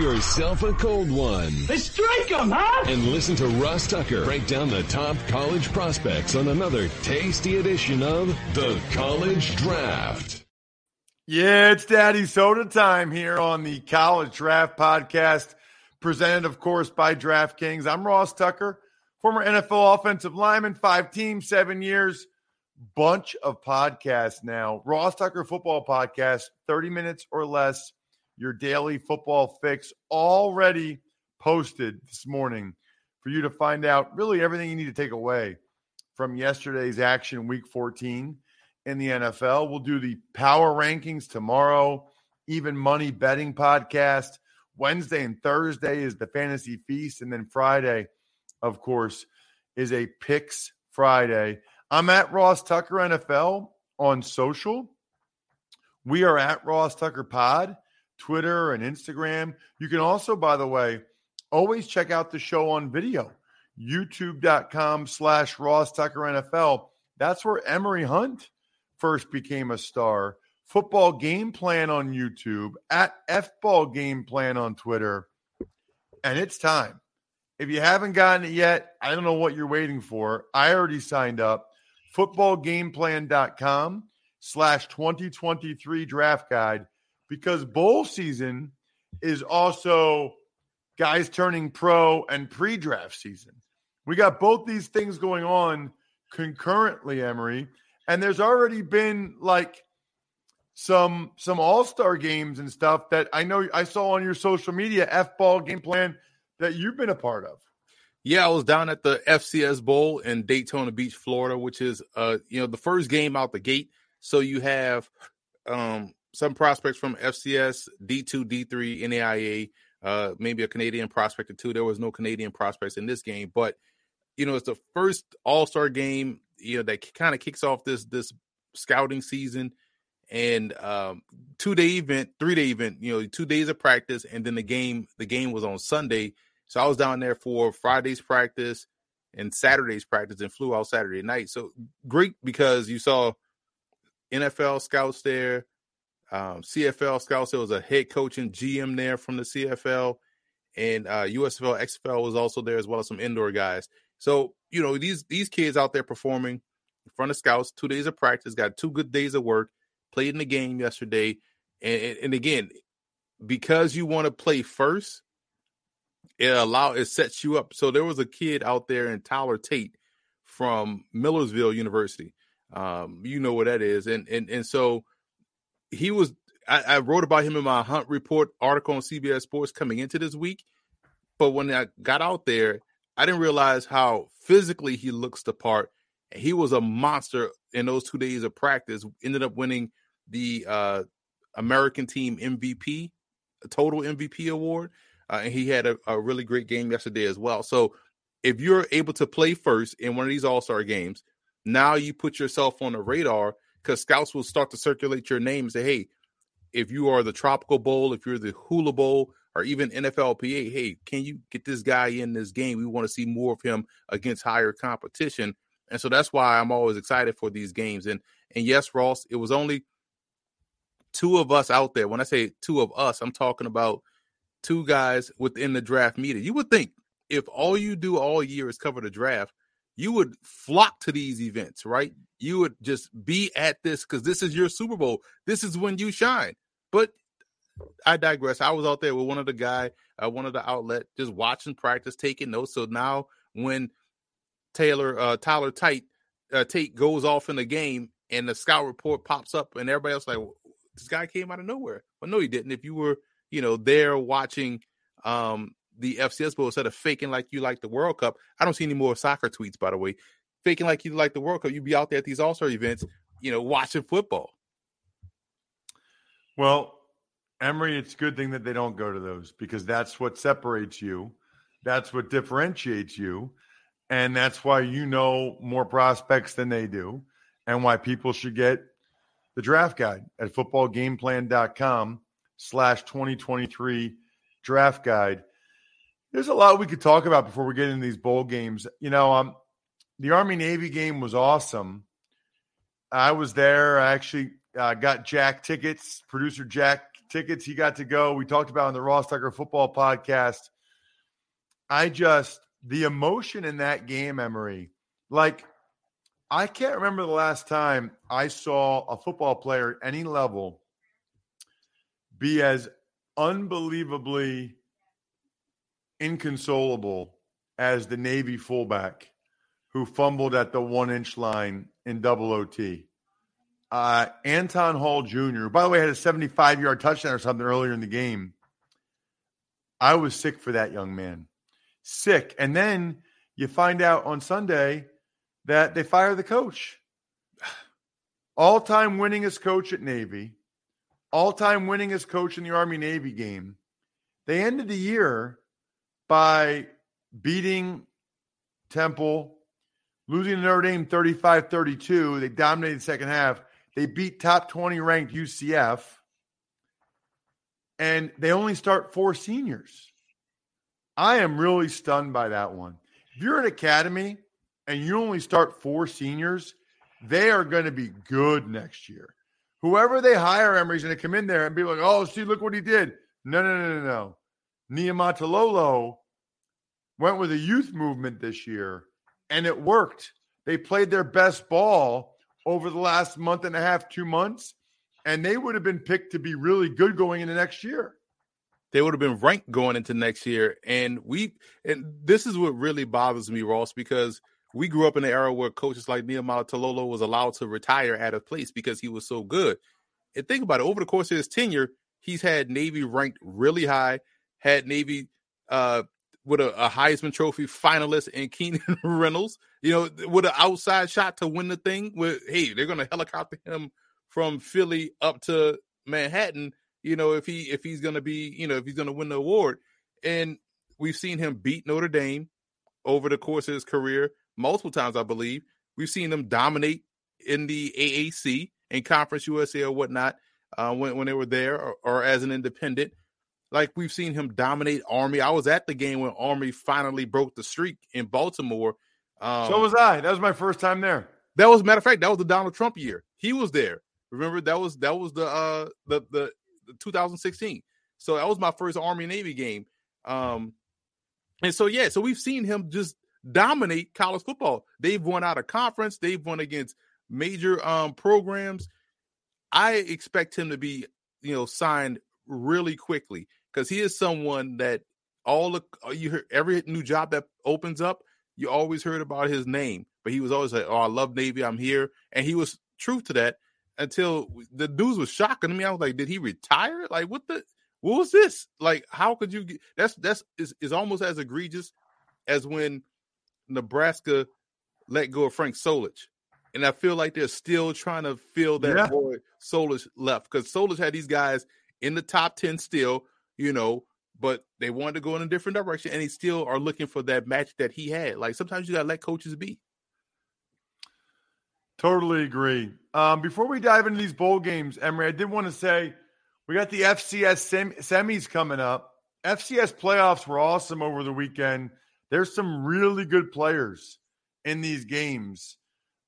Pour yourself a cold one. Let's strike 'em, huh? And listen to Ross Tucker break down the top college prospects on another tasty edition of The College Draft. Yeah, it's Daddy Soda time here on the College Draft Podcast, presented, of course, by DraftKings. I'm Ross Tucker, former NFL offensive lineman, five teams, seven years, bunch of podcasts now. Ross Tucker Football Podcast, 30 minutes or less, your daily football fix, already posted this morning for you to find out really everything you need to take away from yesterday's action, week 14 in the NFL. We'll do the power rankings tomorrow, even money betting podcast. Wednesday and Thursday is the fantasy feast. And then Friday, of course, is a picks Friday. I'm at Ross Tucker NFL on social. We are at Ross Tucker Pod, Twitter and Instagram. You can also, by the way, always check out the show on video. YouTube.com slash Ross Tucker NFL. That's where Emory Hunt first became a star. Football Game Plan on YouTube, at F Ball Game Plan on Twitter. And it's time. If you haven't gotten it yet, I don't know what you're waiting for. I already signed up. Footballgameplan.com slash 2023 draft guide because bowl season is also guys turning pro and pre draft season. We got both these things going on concurrently, Emory and there's already been like some some all-star games and stuff that I know I saw on your social media F ball game plan that you've been a part of. Yeah, I was down at the FCS Bowl in Daytona Beach, Florida, which is uh you know the first game out the gate. So you have um some prospects from FCS, D2, D3, NAIA, uh maybe a Canadian prospect or two. There was no Canadian prospects in this game, but you know, it's the first all-star game you know that kind of kicks off this this scouting season. And um two day event three day event you know two days of practice and then the game the game was on sunday. So i was down there for friday's practice and saturday's practice and flew out saturday night. So great because you saw nfl scouts there um, cfl scouts there was a head coach and gm there from the cfl and uh, usfl xfl was also there as well as some indoor guys so you know these these kids out there performing in front of scouts, two days of practice, got two good days of work, played in the game yesterday, and, and again, because you want to play first, it allow it sets you up. So there was a kid out there in Tyler Tate from Millersville University. Um, you know what that is, and and and so he was. I, I wrote about him in my Hunt Report article on CBS Sports coming into this week, but when I got out there, I didn't realize how physically he looks the part. He was a monster in those two days of practice. Ended up winning the uh, American Team MVP, total MVP award, uh, and he had a, a really great game yesterday as well. So, if you're able to play first in one of these All Star games, now you put yourself on the radar because scouts will start to circulate your name and say, "Hey, if you are the Tropical Bowl, if you're the Hula Bowl, or even NFLPA, hey, can you get this guy in this game? We want to see more of him against higher competition. And so that's why I'm always excited for these games. And and yes, Ross, it was only two of us out there. When I say two of us, I'm talking about two guys within the draft media. You would think if all you do all year is cover the draft, you would flock to these events, right? You would just be at this because this is your Super Bowl. This is when you shine. But I digress. I was out there with one of the guy, uh, one of the outlet, just watching practice, taking notes. So now when Taylor uh, Tyler Tate uh, Tate goes off in the game and the scout report pops up and everybody else like this guy came out of nowhere. Well, no, he didn't. If you were, you know, there watching um the FCS Bowl instead of faking like you like the World Cup. I don't see any more soccer tweets, by the way. Faking like you like the World Cup. You'd be out there at these All Star events, you know, watching football. Well, Emory, it's a good thing that they don't go to those because that's what separates you. That's what differentiates you. And that's why you know more prospects than they do, and why people should get the draft guide at footballgameplan.com slash 2023 draft guide. There's a lot we could talk about before we get into these bowl games. You know, um, the Army Navy game was awesome. I was there. I actually uh, got Jack tickets, producer Jack tickets. He got to go. We talked about on the Ross Tucker football podcast. I just, the emotion in that game, Emory, like, I can't remember the last time I saw a football player at any level be as unbelievably inconsolable as the Navy fullback who fumbled at the one inch line in double OT. Uh, Anton Hall Jr., by the way, had a 75 yard touchdown or something earlier in the game. I was sick for that young man. Sick. And then you find out on Sunday that they fire the coach. All time winningest coach at Navy, all time winningest coach in the Army Navy game. They ended the year by beating Temple, losing to Notre Dame 35 32. They dominated the second half. They beat top 20 ranked UCF. And they only start four seniors. I am really stunned by that one. If you're an academy and you only start four seniors, they are going to be good next year. Whoever they hire, Emory's going to come in there and be like, oh, see, look what he did. No, no, no, no, no. Niumatalolo went with a youth movement this year, and it worked. They played their best ball over the last month and a half, two months, and they would have been picked to be really good going into next year. They would have been ranked going into next year. And we and this is what really bothers me, Ross, because we grew up in an era where coaches like Niumatalolo was allowed to retire at a place because he was so good. And think about it, over the course of his tenure, he's had Navy ranked really high, had Navy uh, with a, a, Heisman Trophy finalist in Keenan Reynolds, you know, with an outside shot to win the thing. With hey, they're going to helicopter him from Philly up to Manhattan. You know, if he if he's going to be, you know, if he's to win the award, and we've seen him beat Notre Dame over the course of his career multiple times, I believe. We've seen them dominate in the AAC and Conference USA or whatnot uh, when when they were there or, or as an independent. Like we've seen him dominate Army. I was at the game when Army finally broke the streak in Baltimore. Um, so was I. That was my first time there. That was matter of fact. That was the Donald Trump year. He was there. Remember that was that was the uh the the, the 2016. So that was my first Army Navy game. Um, and so yeah, so we've seen him just dominate college football. They've won out of conference. They've won against major um programs. I expect him to be you know signed really quickly because he is someone that all the uh, you hear every new job that opens up, you always heard about his name, but he was always like, "Oh, I love Navy, I'm here," and he was true to that until the news was shocking to me. I was like, "Did he retire? Like, what the? What was this? Like, how could you? Get, that's that's is, is almost as egregious as when Nebraska let go of Frank Solich." And I feel like they're still trying to fill that yeah. void Solich left because Solich had these guys in the top 10 still you know, but they wanted to go in a different direction and they still are looking for that match that he had. Like sometimes you got to let coaches be. Totally agree. Um, before we dive into these bowl games, Emory, I did want to say we got the FCS sem- semis coming up. FCS playoffs were awesome over the weekend. There's some really good players in these games.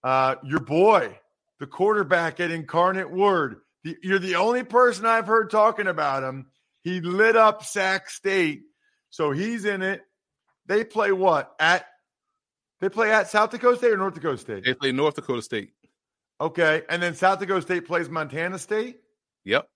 Uh, your boy, the quarterback at Incarnate Word, the, you're the only person I've heard talking about him he lit up Sac State. So he's in it. they play what at? They play at South Dakota State or North Dakota State. They play North Dakota State. Okay, and then South Dakota State plays Montana State. Yep.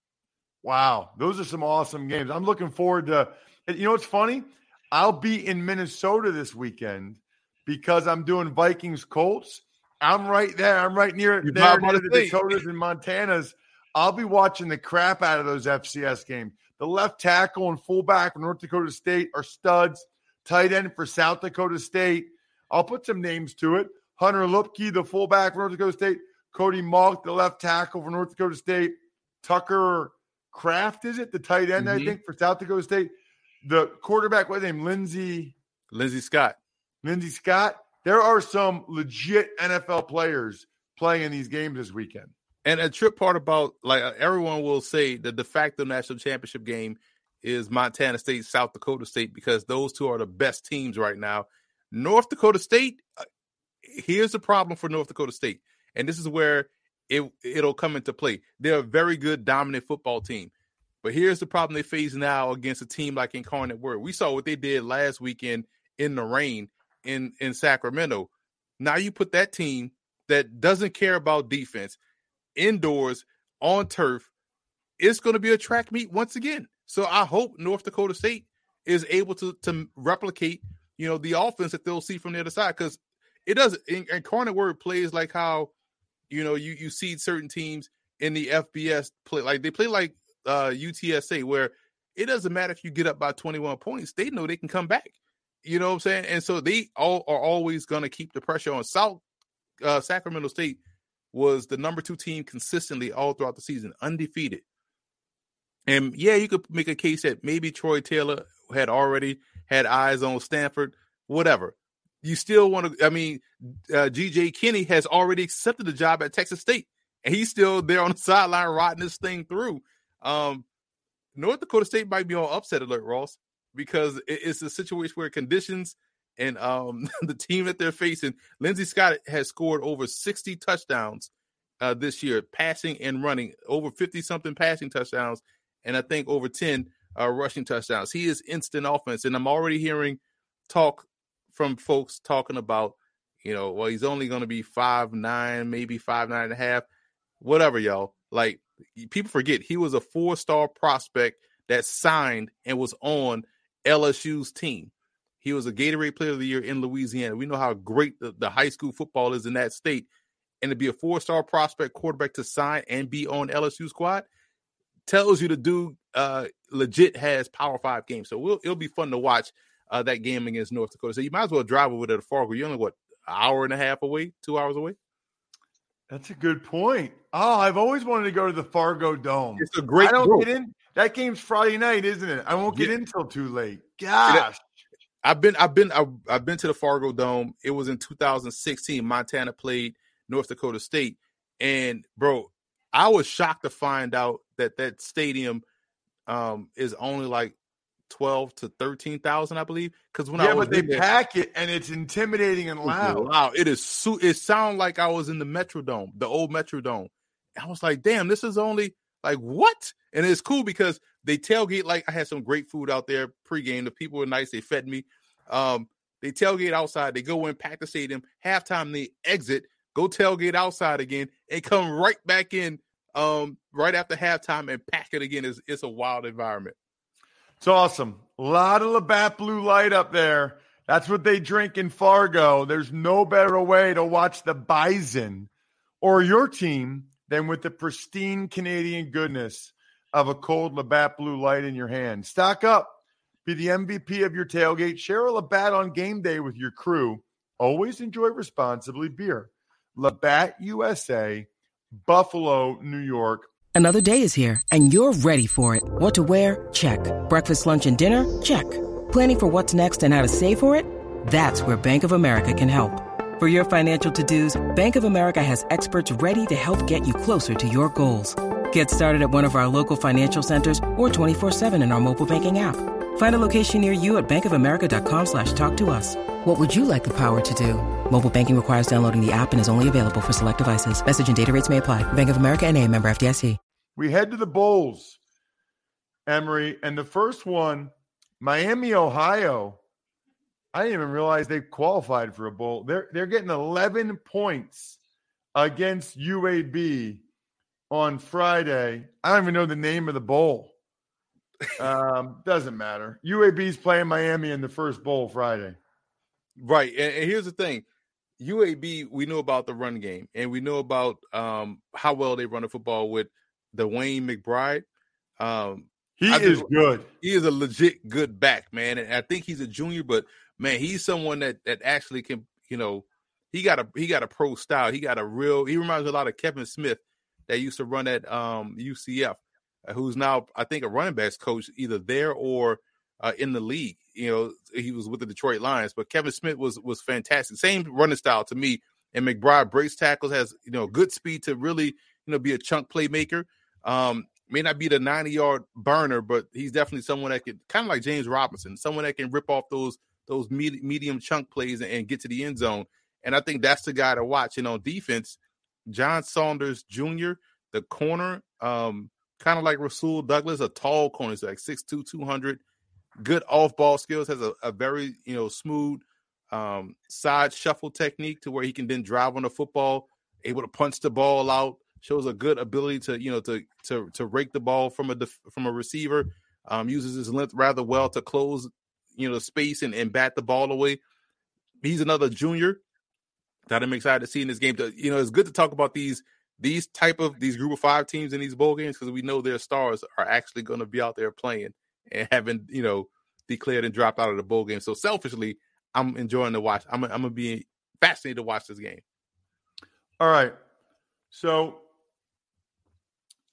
Wow, those are some awesome games. I'm looking forward to. You know what's funny? I'll be in Minnesota this weekend because I'm doing Vikings Colts. I'm right there. I'm right near You're there near the. Dakotas and Montanas. I'll be watching the crap out of those FCS games. The left tackle and fullback for North Dakota State are studs. Tight end for South Dakota State. I'll put some names to it. Hunter Luepke, the fullback for North Dakota State. Cody Mauch, the left tackle for North Dakota State. Tucker Kraft, is it? The tight end, I Mhm. think, for South Dakota State. The quarterback, what's his name? Lindsey. Lindsey Scott. Lindsey Scott. There are some legit NFL players playing in these games this weekend. And a trip part about like uh, everyone will say the de facto national championship game is Montana State, South Dakota State, because those two are the best teams right now. North Dakota State, uh, here's the problem for North Dakota State, and this is where it it'll come into play. They're a very good, dominant football team, but here's the problem they face now against a team like Incarnate Word. We saw what they did last weekend in the rain in in Sacramento. Now you put that team that doesn't care about defense indoors on turf, it's going to be a track meet once again. So I hope North Dakota State is able to to replicate, you know, the offense that they'll see from the other side because it does. And Incarnate Word plays like how, you know, you you see certain teams in the FBS play like they play like uh UTSA where it doesn't matter if you get up by 21 points, they know they can come back. You know what I'm saying? And so they all are always going to keep the pressure on South uh, Sacramento State was the number two team consistently all throughout the season, undefeated. And yeah, you could make a case that maybe Troy Taylor had already had eyes on Stanford, whatever. You still want to, I mean, uh, GJ Kinne has already accepted the job at Texas State, and he's still there on the sideline riding this thing through. Um, North Dakota State might be on upset alert, Ross, because it's a situation where conditions and um, the team that they're facing, Lindsey Scott has scored over 60 touchdowns uh, this year, passing and running, over 50 something passing touchdowns, and I think over 10 uh, rushing touchdowns. He is instant offense, and I'm already hearing talk from folks talking about, you know, well, he's only going to be five nine, maybe five nine and a half, whatever, y'all. Like people forget he was a four star prospect that signed and was on LSU's team. He was a Gatorade Player of the Year in Louisiana. We know how great the, the high school football is in that state, and to be a four star prospect quarterback to sign and be on LSU squad tells you the dude uh, legit has Power Five games. So we'll, it'll be fun to watch uh, that game against North Dakota. So you might as well drive over to the Fargo. You're only what an hour and a half away, two hours away. That's a good point. Oh, I've always wanted to go to the Fargo Dome. It's a great. I don't bro, get in. That game's Friday night, isn't it? I won't get Yeah. in until too late. Gosh. I've been, I've been, I've, I've been to the Fargo Dome. It was in 2016. Montana played North Dakota State, and bro, I was shocked to find out that that stadium um, is only like 12 to 13,000, I believe. Because when I yeah, was but they there- pack it and it's intimidating and loud. Wow, it is. Su- it sounded like I was in the Metrodome, the old Metrodome. I was like, damn, this is only like what? And it's cool because they tailgate. Like I had some great food out there pregame. The people were nice. They fed me. Um, they tailgate outside. They go in, pack the stadium. Halftime, they exit, go tailgate outside again, and come right back in. Um, right after halftime and pack it again. It's, it's a wild environment. It's awesome. A lot of Labatt Blue Light up there. That's what they drink in Fargo. There's no better way to watch the Bison or your team than with the pristine Canadian goodness of a cold Labatt Blue Light in your hand. Stock up. Be the MVP of your tailgate. Share a Labatt on game day with your crew. Always enjoy responsibly beer. Labatt USA, Buffalo, New York. Another day is here, and you're ready for it. What to wear? Check. Breakfast, lunch, and dinner? Check. Planning for what's next and how to save for it? That's where Bank of America can help. For your financial to-dos, Bank of America has experts ready to help get you closer to your goals. Get started at one of our local financial centers or 24-7 in our mobile banking app. Find a location near you at bankofamerica.com slash talk to us. What would you like the power to do? Mobile banking requires downloading the app and is only available for select devices. Message and data rates may apply. Bank of America and a member FDIC. We head to the Bowls, Emory, and the first one, Miami, Ohio. I didn't even realize they qualified for a bowl. They're they're getting 11 points against UAB on Friday. I don't even know the name of the bowl. Um, doesn't matter. UAB's playing Miami in the first bowl Friday. Right. And, and, here's the thing. UAB, we know about the run game and we know about um, how well they run the football with DeWayne McBride. Um, he I is good. He is a legit good back, man. And I think he's a junior, but man, he's someone that that actually can, you know, he got a he got a pro style. He got a real. He reminds me a lot of Kevin Smith that used to run at um, UCF, uh, who's now I think a running backs coach either there or uh, in the league. You know, he was with the Detroit Lions, but Kevin Smith was was fantastic. Same running style to me. And McBride breaks tackles, has you know good speed to really you know be a chunk playmaker. Um, may not be the 90 yard burner, but he's definitely someone that could kind of like James Robinson, someone that can rip off those those medium chunk plays and get to the end zone. And I think that's the guy to watch. And on defense, John Saunders Jr., the corner, um, kind of like Rasul Douglas, a tall corner, he's like 6'2, 200, good off ball skills, has a, a very, you know, smooth um, side shuffle technique to where he can then drive on the football, able to punch the ball out, shows a good ability to, you know, to to to rake the ball from a def- from a receiver, um, uses his length rather well to close, you know, space and, and bat the ball away. He's another junior that I'm excited to see in this game. To, you know, it's good to talk about these these type of these group of five teams in these bowl games because we know their stars are actually going to be out there playing and having you know declared and dropped out of the bowl game. So selfishly, I'm enjoying the watch. I'm I'm gonna be fascinated to watch this game. All right, so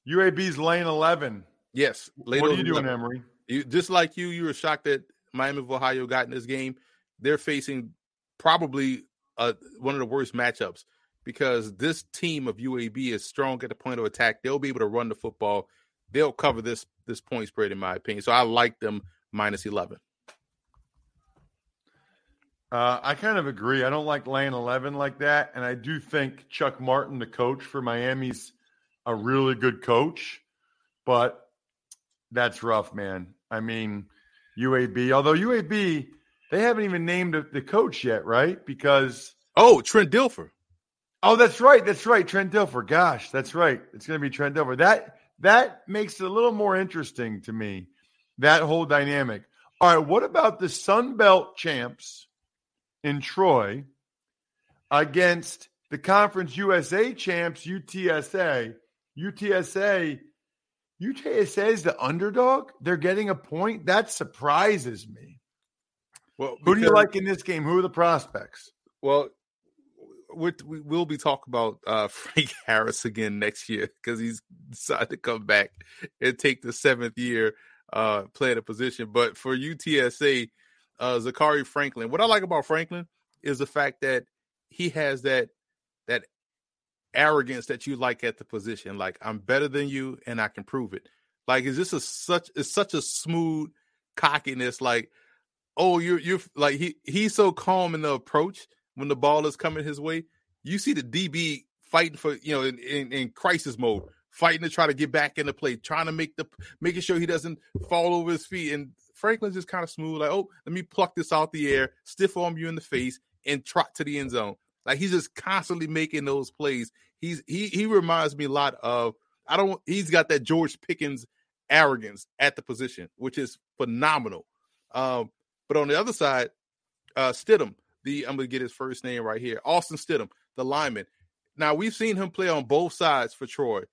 UAB's lane eleven. Yes, what are you doing, Emory? You, just like you, you were shocked that Miami of Ohio got in this game. They're facing probably uh, one of the worst matchups because this team of UAB is strong at the point of attack. They'll be able to run the football. They'll cover this this point spread, in my opinion. So I like them minus eleven. Uh, I kind of agree. I don't like laying eleven like that, and I do think Chuck Martin, the coach for Miami's, a really good coach, but that's rough, man. I mean, UAB. Although UAB they haven't even named the coach yet, right? Because oh, Trent Dilfer. Oh, that's right. That's right. Trent Dilfer. Gosh, that's right. It's going to be Trent Dilfer. That that makes it a little more interesting to me. That whole dynamic. All right. What about the Sun Belt champs in Troy against the Conference USA champs UTSA? UTSA. UTSA is the underdog. They're getting a point. That surprises me. Well, who do you like in this game? Who are the prospects? Well, we will be talking about uh, Frank Harris again next year because he's decided to come back and take the seventh year uh, playing a position. But for UTSA, uh, Zakhari Franklin, what I like about Franklin is the fact that he has that that arrogance that you like at the position. Like I'm better than you, and I can prove it. Like is this a such it's such a smooth cockiness. Like oh, you're you're like he he's so calm in the approach when the ball is coming his way. You see the DB fighting for you know in, in, in crisis mode, fighting to try to get back into play, trying to make the making sure he doesn't fall over his feet. And Franklin's just kind of smooth, like, oh, let me pluck this out the air, stiff arm you in the face, and trot to the end zone. Like he's just constantly making those plays. He's he he reminds me a lot of I don't he's got that George Pickens arrogance at the position, which is phenomenal. Um, but on the other side, uh, Stidham, the I'm gonna get his first name right here, Austin Stidham, the lineman. Now we've seen him play on both sides for Troy.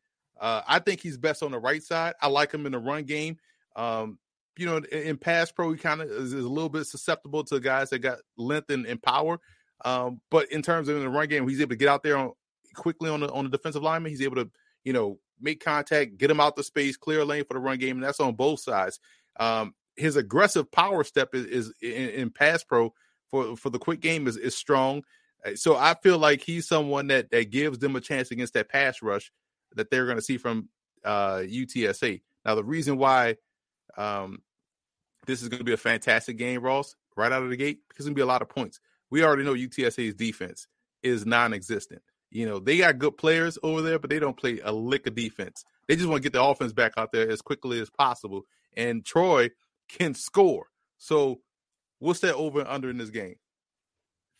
Uh, I think he's best on the right side. I like him in the run game. Um, you know, in, in pass pro, he kind of is, is, a little bit susceptible to guys that got length and, and power. Um, but in terms of in the run game, he's able to get out there on, quickly on the on the defensive lineman. He's able to, you know, make contact, get him out the space, clear lane for the run game, and that's on both sides. Um, his aggressive power step is, is in, in, pass pro for for the quick game is is strong. Uh, so I feel like he's someone that that gives them a chance against that pass rush that they're going to see from uh, UTSA. Now the reason why um, this is going to be a fantastic game, Ross, right out of the gate, because it's going to be a lot of points. We already know UTSA's defense is non-existent. You know, they got good players over there, but they don't play a lick of defense. They just want to get the offense back out there as quickly as possible. And Troy can score. So What's that over and under in this game?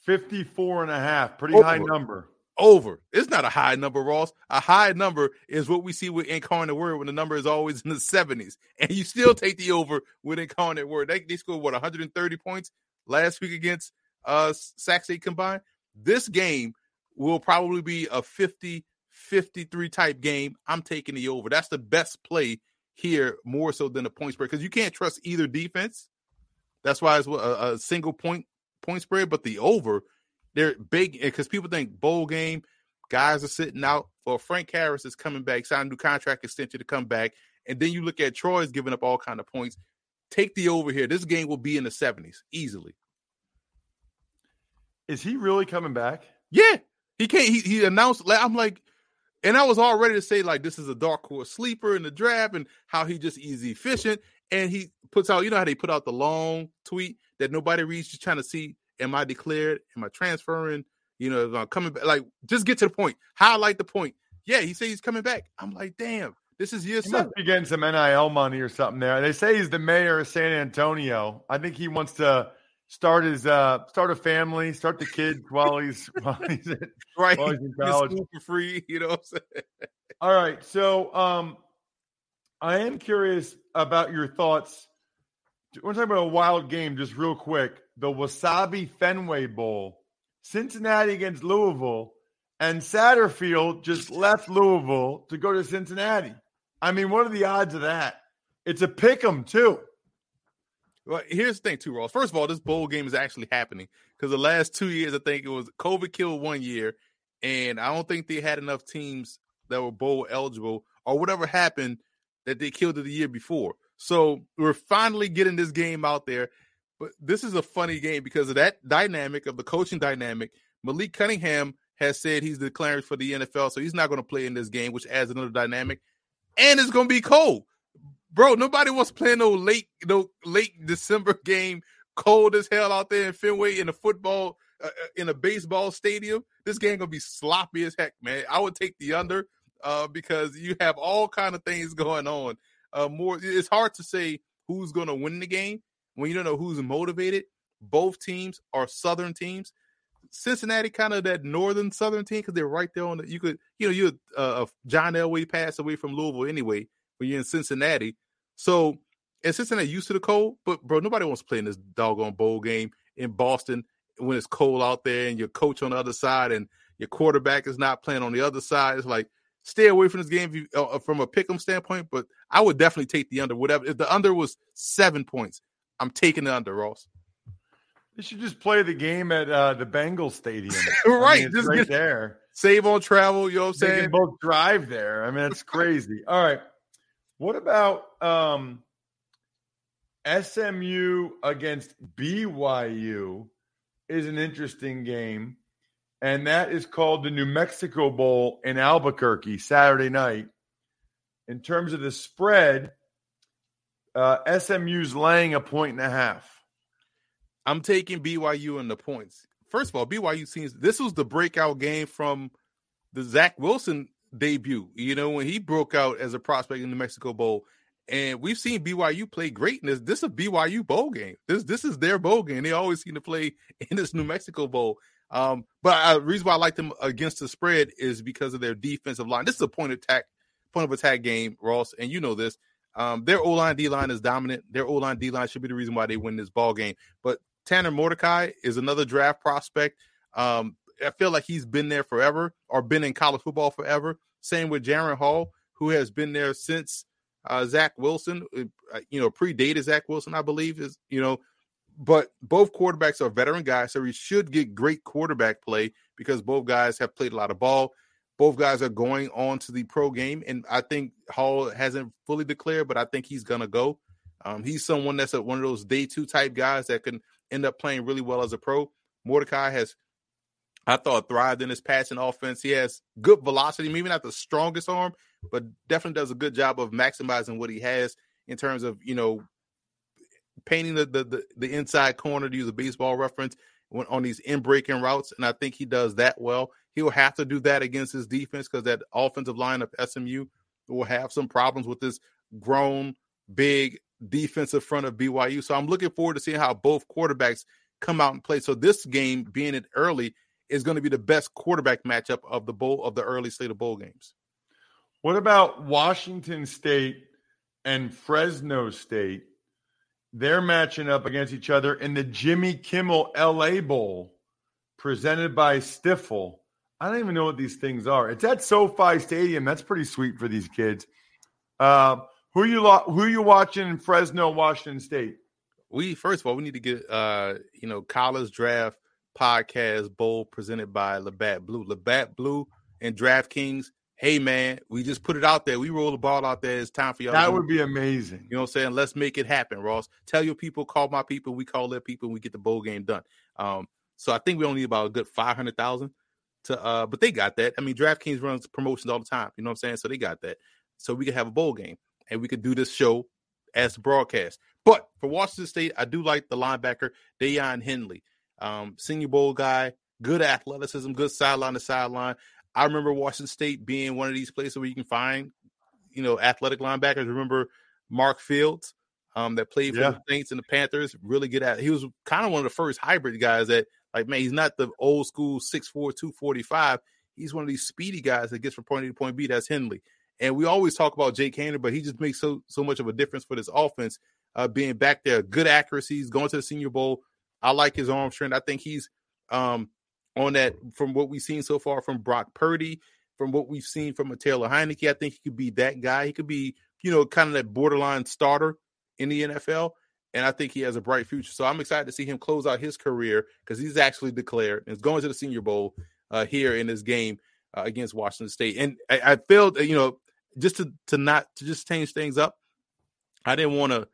54 and a half. Pretty Over. high number. Over. It's not a high number, Ross. A high number is what we see with incarnate word when the number is always in the 70s. And you still take the over with incarnate word. They, they scored, what, 130 points last week against uh Sac State combined? This game will probably be a 50 53 type game. I'm taking the over. That's the best play here, more so than a point spread, because you can't trust either defense. That's why it's a, a single point point spread, but the over, they're big because people think bowl game, guys are sitting out. Well, Frank Harris is coming back, signed a new contract extension to come back, and then you look at Troy's giving up all kind of points. Take the over here. This game will be in the 70s easily. Is he really coming back? Yeah, he can't. He, he announced. I'm like, and I was all ready to say like this is a dark horse sleeper in the draft and how he just is efficient. And he puts out, you know how they put out the long tweet that nobody reads, just trying to see, am I declared? Am I transferring? You know, am I coming back? Like, just get to the point. Highlight the point. Yeah, he says he's coming back. I'm like, damn, this is year He seven. must be getting some NIL money or something there. They say he's the mayor of San Antonio. I think he wants to start his uh start a family, start the kids while he's while he's at, right? while he's in college. for free. You know what I'm saying? All right. So um I am curious about your thoughts. We're talking about a wild game, just real quick. The Wasabi Fenway Bowl, Cincinnati against Louisville, and Satterfield just left Louisville to go to Cincinnati. I mean, what are the odds of that? It's a pick 'em too. Well, here's the thing, too, Ross. First of all, this bowl game is actually happening because the last two years, I think it was COVID killed one year, and I don't think they had enough teams that were bowl eligible or whatever happened that they killed it the year before. So we're finally getting this game out there. But this is a funny game because of that dynamic of the coaching dynamic. Malik Cunningham has said he's declaring for the NFL, so he's not going to play in this game, which adds another dynamic. And it's going to be cold bro. Nobody wants to play no late, no late December game, cold as hell out there in Fenway in a football, uh, in a baseball stadium. This game gonna be sloppy as heck, man. I would take the under uh, because you have all kind of things going on. Uh, more, it's hard to say who's gonna win the game when you don't know who's motivated. Both teams are Southern teams. Cincinnati kind of that northern Southern team because they're right there on the. You could, you know, you uh, John Elway passed away from Louisville anyway when you're in Cincinnati. So, and Cincinnati used to the cold, but bro, nobody wants to play in this doggone bowl game in Boston when it's cold out there and your coach on the other side and your quarterback is not playing on the other side. It's like stay away from this game you, uh, from a pick'em standpoint. But I would definitely take the under. Whatever if the under was seven points, I'm taking the under, Ross. You should just play the game at uh, the Bengals Stadium. right, I mean, just right get- there. Save on travel. You know what I'm They saying? can both drive there. I mean, it's crazy. All right. What about um, SMU against BYU is an interesting game. And that is called the New Mexico Bowl in Albuquerque Saturday night. In terms of the spread, uh, SMU's laying a point and a half. I'm taking BYU in the points. First of all, BYU seems this was the breakout game from the Zach Wilson debut. You know, when he broke out as a prospect in the Mexico Bowl. And we've seen BYU play great in this. Is a BYU bowl game. This this is their bowl game. They always seem to play in this New Mexico Bowl. Um, but uh, the reason why I like them against the spread is because of their defensive line. This is a point of attack, point of attack game, Ross, and you know this. Um, their O line D line is dominant. Their O line D line should be the reason why they win this ball game. But Tanner Mordecai is another draft prospect. Um, I feel like he's been there forever or been in college football forever. Same with Jaren Hall, who has been there since uh, Zach Wilson, uh, you know, predated Zach Wilson, I believe is, you know, but both quarterbacks are veteran guys, so he should get great quarterback play because both guys have played a lot of ball. Both guys are going on to the pro game, and I think Hall hasn't fully declared, but I think he's gonna go. Um, he's someone that's a, one of those day two type guys that can end up playing really well as a pro. Mordecai has, I thought, thrived in his passing offense. He has good velocity, maybe not the strongest arm, but definitely does a good job of maximizing what he has in terms of you know painting the the, the, the inside corner to use a baseball reference when, on these in breaking routes, and I think he does that well. He'll have to do that against his defense because that offensive line of SMU will have some problems with this grown, big defensive front of BYU. So I'm looking forward to seeing how both quarterbacks come out and play. So this game, being it early, is going to be the best quarterback matchup of the bowl of the early slate of bowl games. What about Washington State and Fresno State? They're matching up against each other in the Jimmy Kimmel LA Bowl presented by Stifel. I don't even know what these things are. It's at SoFi Stadium. That's pretty sweet for these kids. Uh, who you lo- who you watching in Fresno, Washington State? We first of all we need to get uh you know college draft podcast bowl presented by Labatt Blue. Labatt Blue and DraftKings. Hey man, we just put it out there. We roll the ball out there. It's time for y'all. That would be amazing. You know what I'm saying? Let's make it happen, Ross. Tell your people, call my people. We call their people. We get the bowl game done. Um, so I think we only need about a good five hundred thousand to uh, but they got that. I mean, DraftKings runs promotions all the time. You know what I'm saying? So they got that. So we could have a bowl game and we could do this show as broadcast. But for Washington State, I do like the linebacker Daiyan Henley, um, Senior Bowl guy, good athleticism, good sideline to sideline. I remember Washington State being one of these places where you can find, you know, athletic linebackers. Remember Mark Fields, um, that played for yeah. the Saints and the Panthers. Really good at. He was kind of one of the first hybrid guys that, like, man, he's not the old school 6'4", 245. He's one of these speedy guys that gets from point A to point B. That's Henley. And we always talk about Jake Haener, but he just makes so so much of a difference for this offense. Uh, being back there, good accuracies, going to the Senior Bowl. I like his arm strength. I think he's um, on that from what we've seen so far from Brock Purdy, from what we've seen from a Taylor Heinicke. I think he could be that guy. He could be, you know, kind of that borderline starter in the NFL. And I think he has a bright future. So I'm excited to see him close out his career because he's actually declared and is going to the Senior Bowl uh, here in this game uh, against Washington State. And I, I felt, you know, just to to not to just change things up, I didn't want to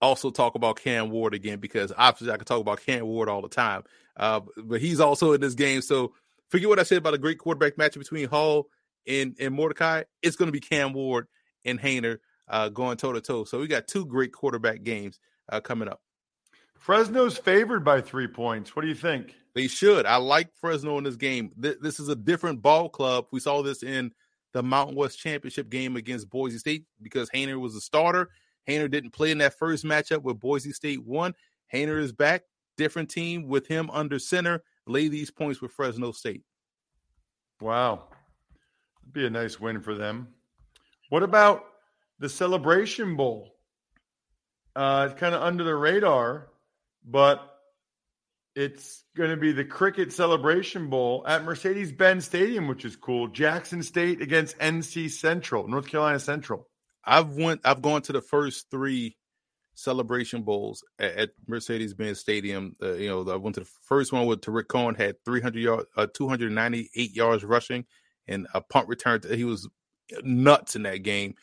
also talk about Cam Ward again because obviously I could talk about Cam Ward all the time. Uh, but he's also in this game, so forget what I said about a great quarterback matchup between Hall and and Mordecai. It's going to be Cam Ward and Haener uh, going toe to toe. So we got two great quarterback games uh, coming up. Fresno's favored by three points. What do you think? They should. I like Fresno in this game. Th- this is a different ball club. We saw this in the Mountain West Championship game against Boise State because Haener was a starter. Haener didn't play in that first matchup where Boise State won. Haener is back, different team with him under center. Lay these points with Fresno State. Wow. That'd be a nice win for them. What about the Celebration Bowl? Uh, it's kind of under the radar, but it's going to be the Cricket Celebration Bowl at Mercedes Benz Stadium, which is cool. Jackson State against NC Central, North Carolina Central. I've went. I've gone to the first three celebration bowls at, at Mercedes Benz Stadium. Uh, you know, I went to the first one with Tarik Cohen had 300 yards, uh, 298 yards rushing, and a punt return. To, he was nuts in that game.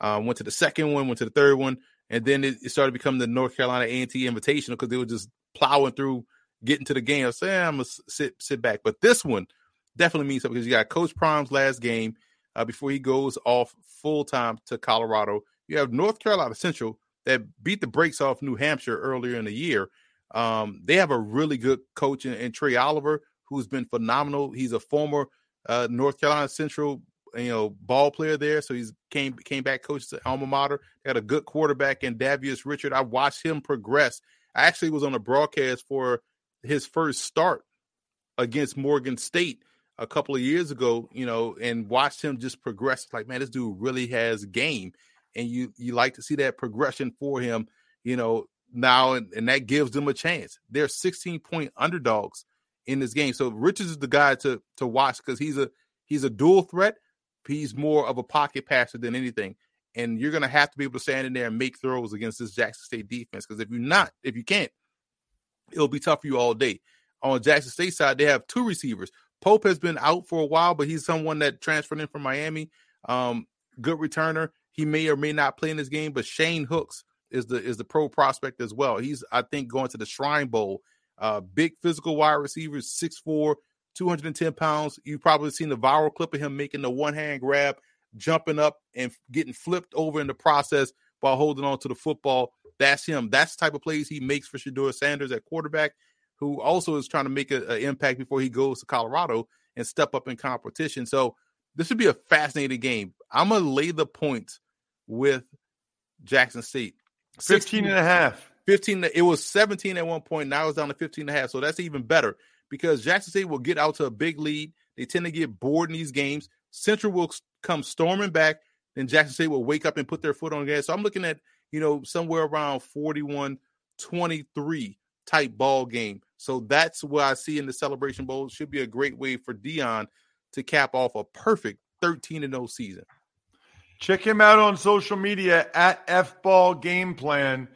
Uh, went to the second one, went to the third one, and then it, it started becoming the North Carolina A&T Invitational because they were just plowing through getting to the game. I say I'm gonna sit sit back, but this one definitely means something because you got Coach Prime's last game uh, before he goes off full time to Colorado. You have North Carolina Central that beat the brakes off New Hampshire earlier in the year. Um, they have a really good coach in, in, Trey Oliver, who's been phenomenal. He's a former uh, North Carolina Central, you know, ball player there. So he's came came back coach to alma mater. They had a good quarterback in Davius Richard. I watched him progress. I actually was on a broadcast for his first start against Morgan State a couple of years ago, you know, and watched him just progress. Like, man, this dude really has game, and you you like to see that progression for him, you know, now, and, and that gives them a chance. They're 16 point underdogs in this game, so Richards is the guy to to watch because he's a he's a dual threat. He's more of a pocket passer than anything, and you're gonna have to be able to stand in there and make throws against this Jackson State defense. Because if you're not, if you can't, it'll be tough for you all day. On Jackson State side, they have two receivers. Pope has been out for a while, but he's someone that transferred in from Miami. Um, good returner. He may or may not play in this game, but Shane Hooks is the is the pro prospect as well. He's I think going to the Shrine Bowl. Uh, big physical wide receivers, 6'4, 210 pounds. You've probably seen the viral clip of him making the one hand grab, jumping up and getting flipped over in the process while holding on to the football. That's him. That's the type of plays he makes for Shedeur Sanders at quarterback, who also is trying to make an impact before he goes to Colorado and step up in competition. So this would be a fascinating game. I'm gonna lay the points with Jackson State. 15 and a half. 15 it was 17 at one point now it's down to 15 and a half so that's even better because jackson state will get out to a big lead they tend to get bored in these games central will come storming back then jackson state will wake up and put their foot on the gas so i'm looking at you know somewhere around 41 23 type ball game so that's what i see in the celebration bowl should be a great way for Deion to cap off a perfect 13 and 0 season check him out on social media at fball game plan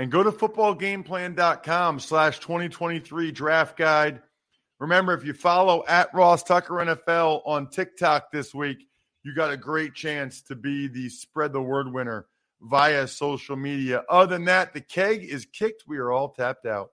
and go to footballgameplan.com slash 2023 draft guide. Remember, if you follow at Ross Tucker NFL on TikTok this week, you got a great chance to be the spread the word winner via social media. Other than that, the keg is kicked. We are all tapped out.